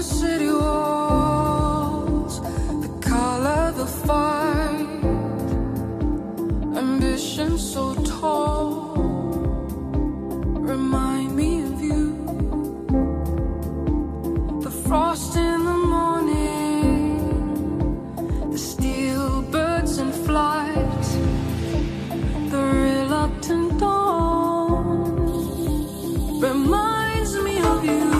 the city walls, the color, the fight, ambition so tall. Remind me of you. The frost in the morning, the steel birds in flight, the reluctant dawn reminds me of you.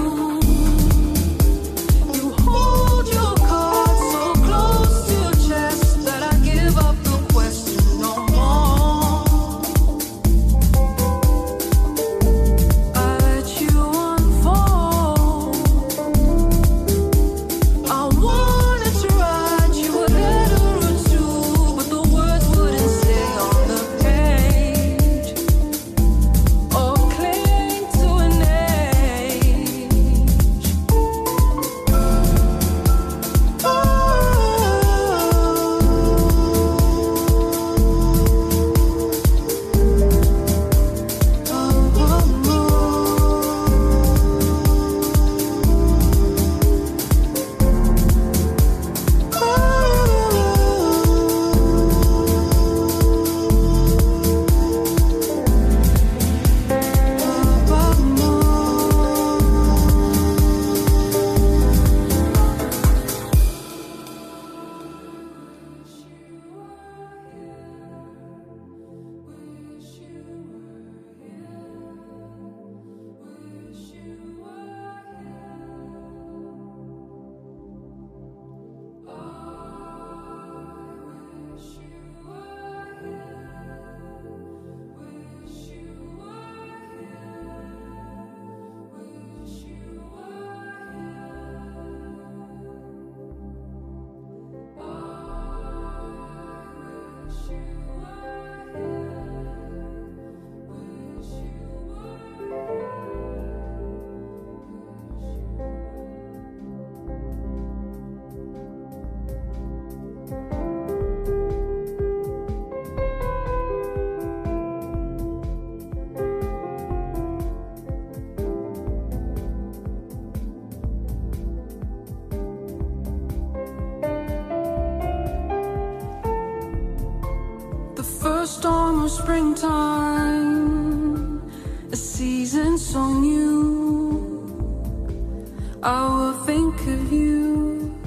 First dawn of springtime, a season so new. I will think of you.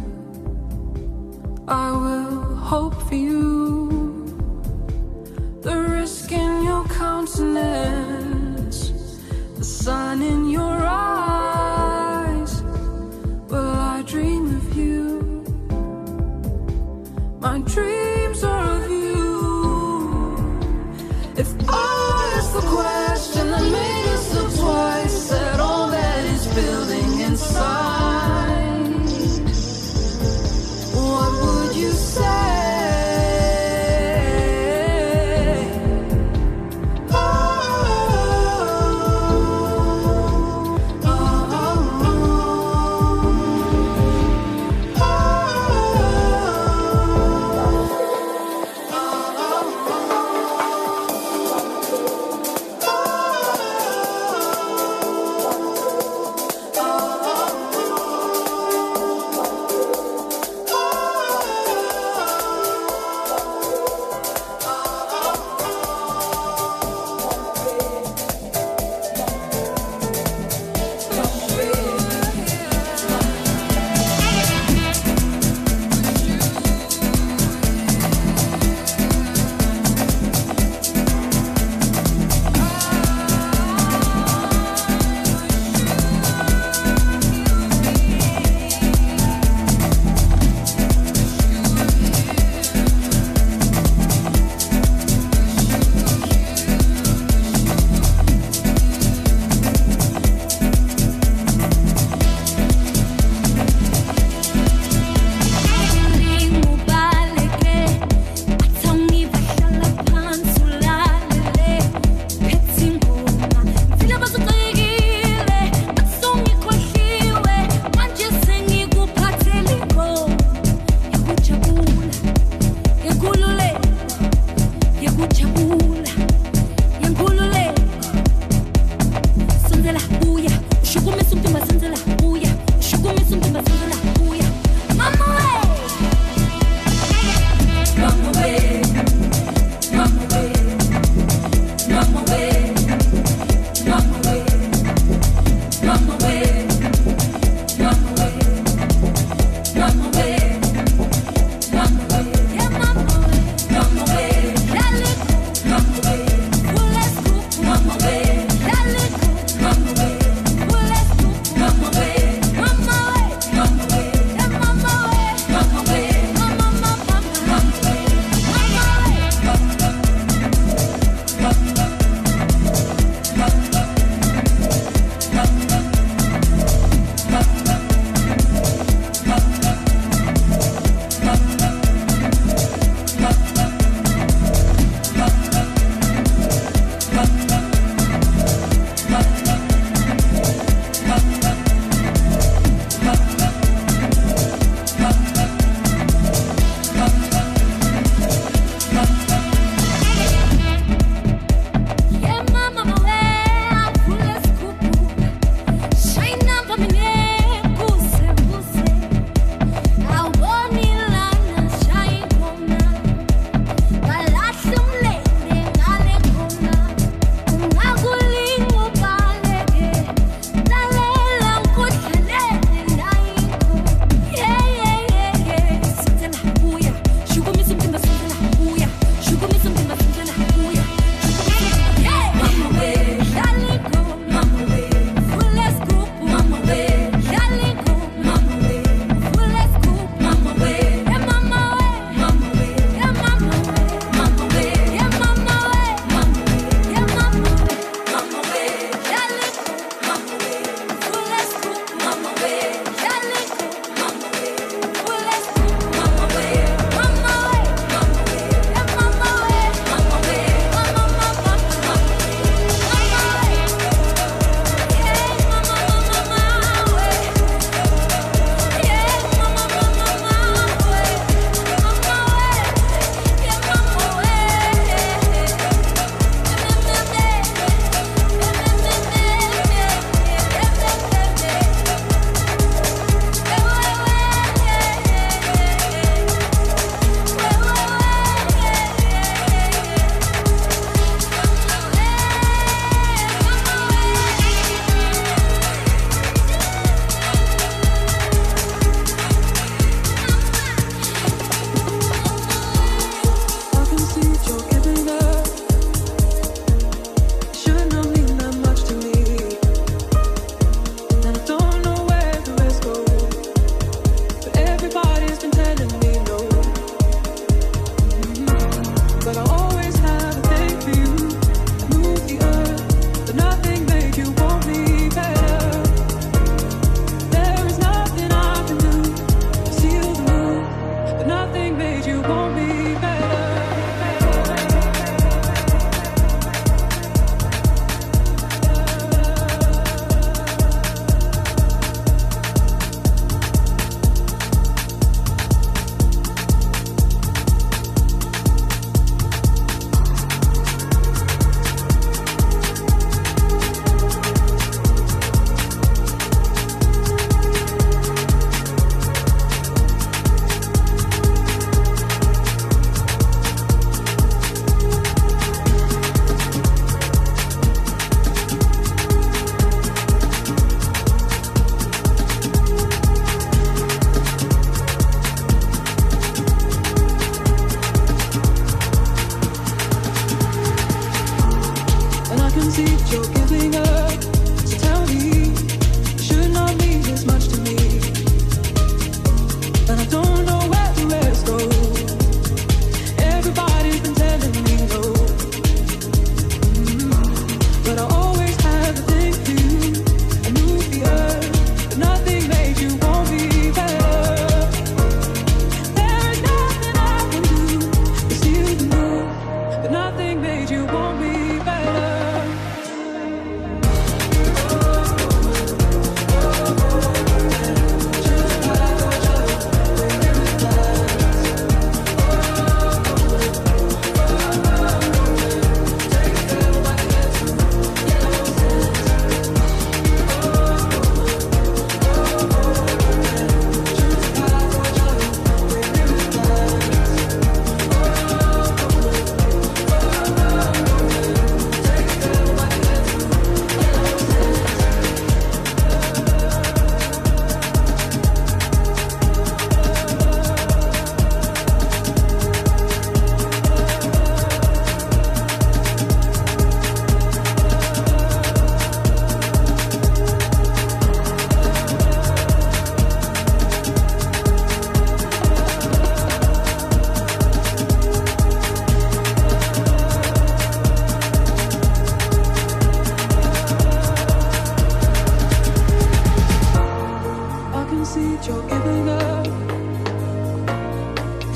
I will hope for you. The risk in your countenance, the sun in your eyes. Will I dream of you? My dreams If I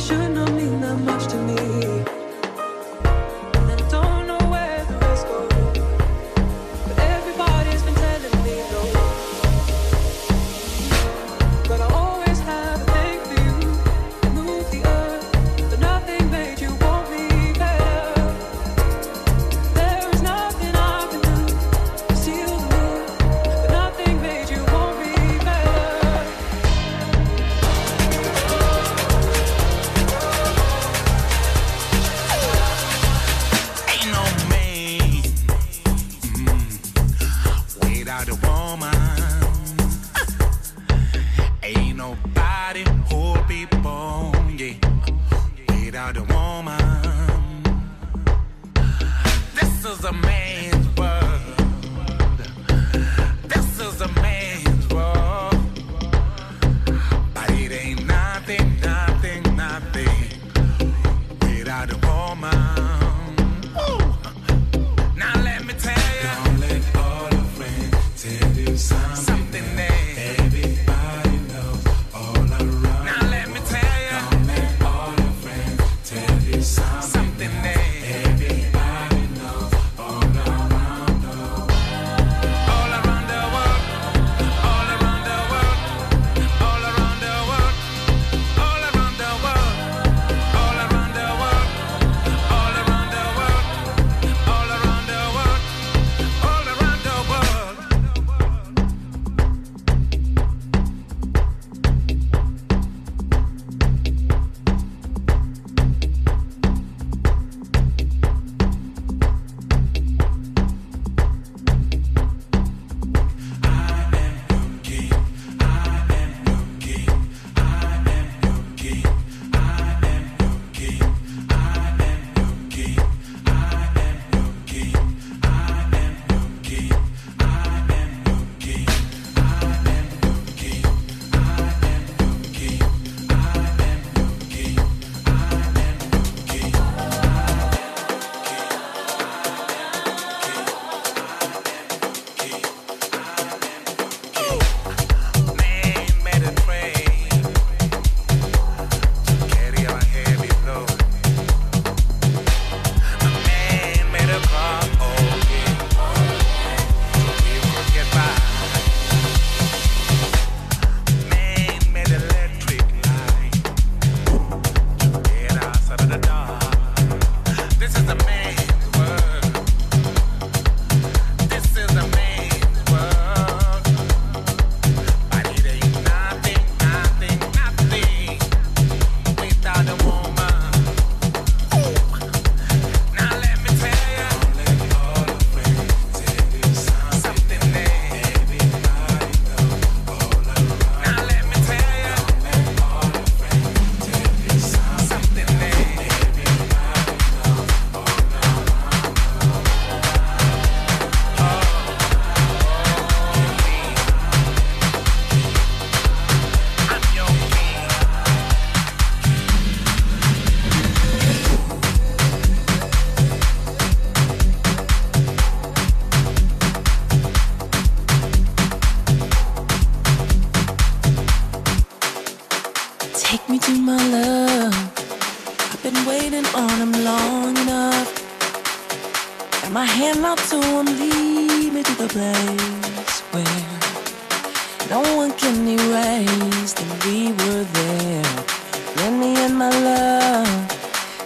Something that your mind. My hand out to him, lead me to the place where no one can erase that we were there. Let me and my love,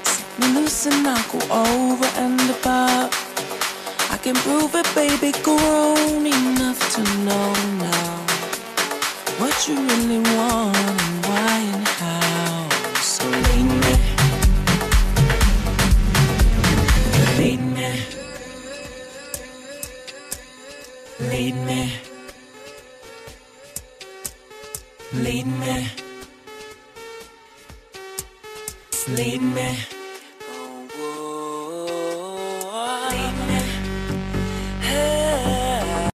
set me loose and I'll go over and above. I can prove it, baby, enough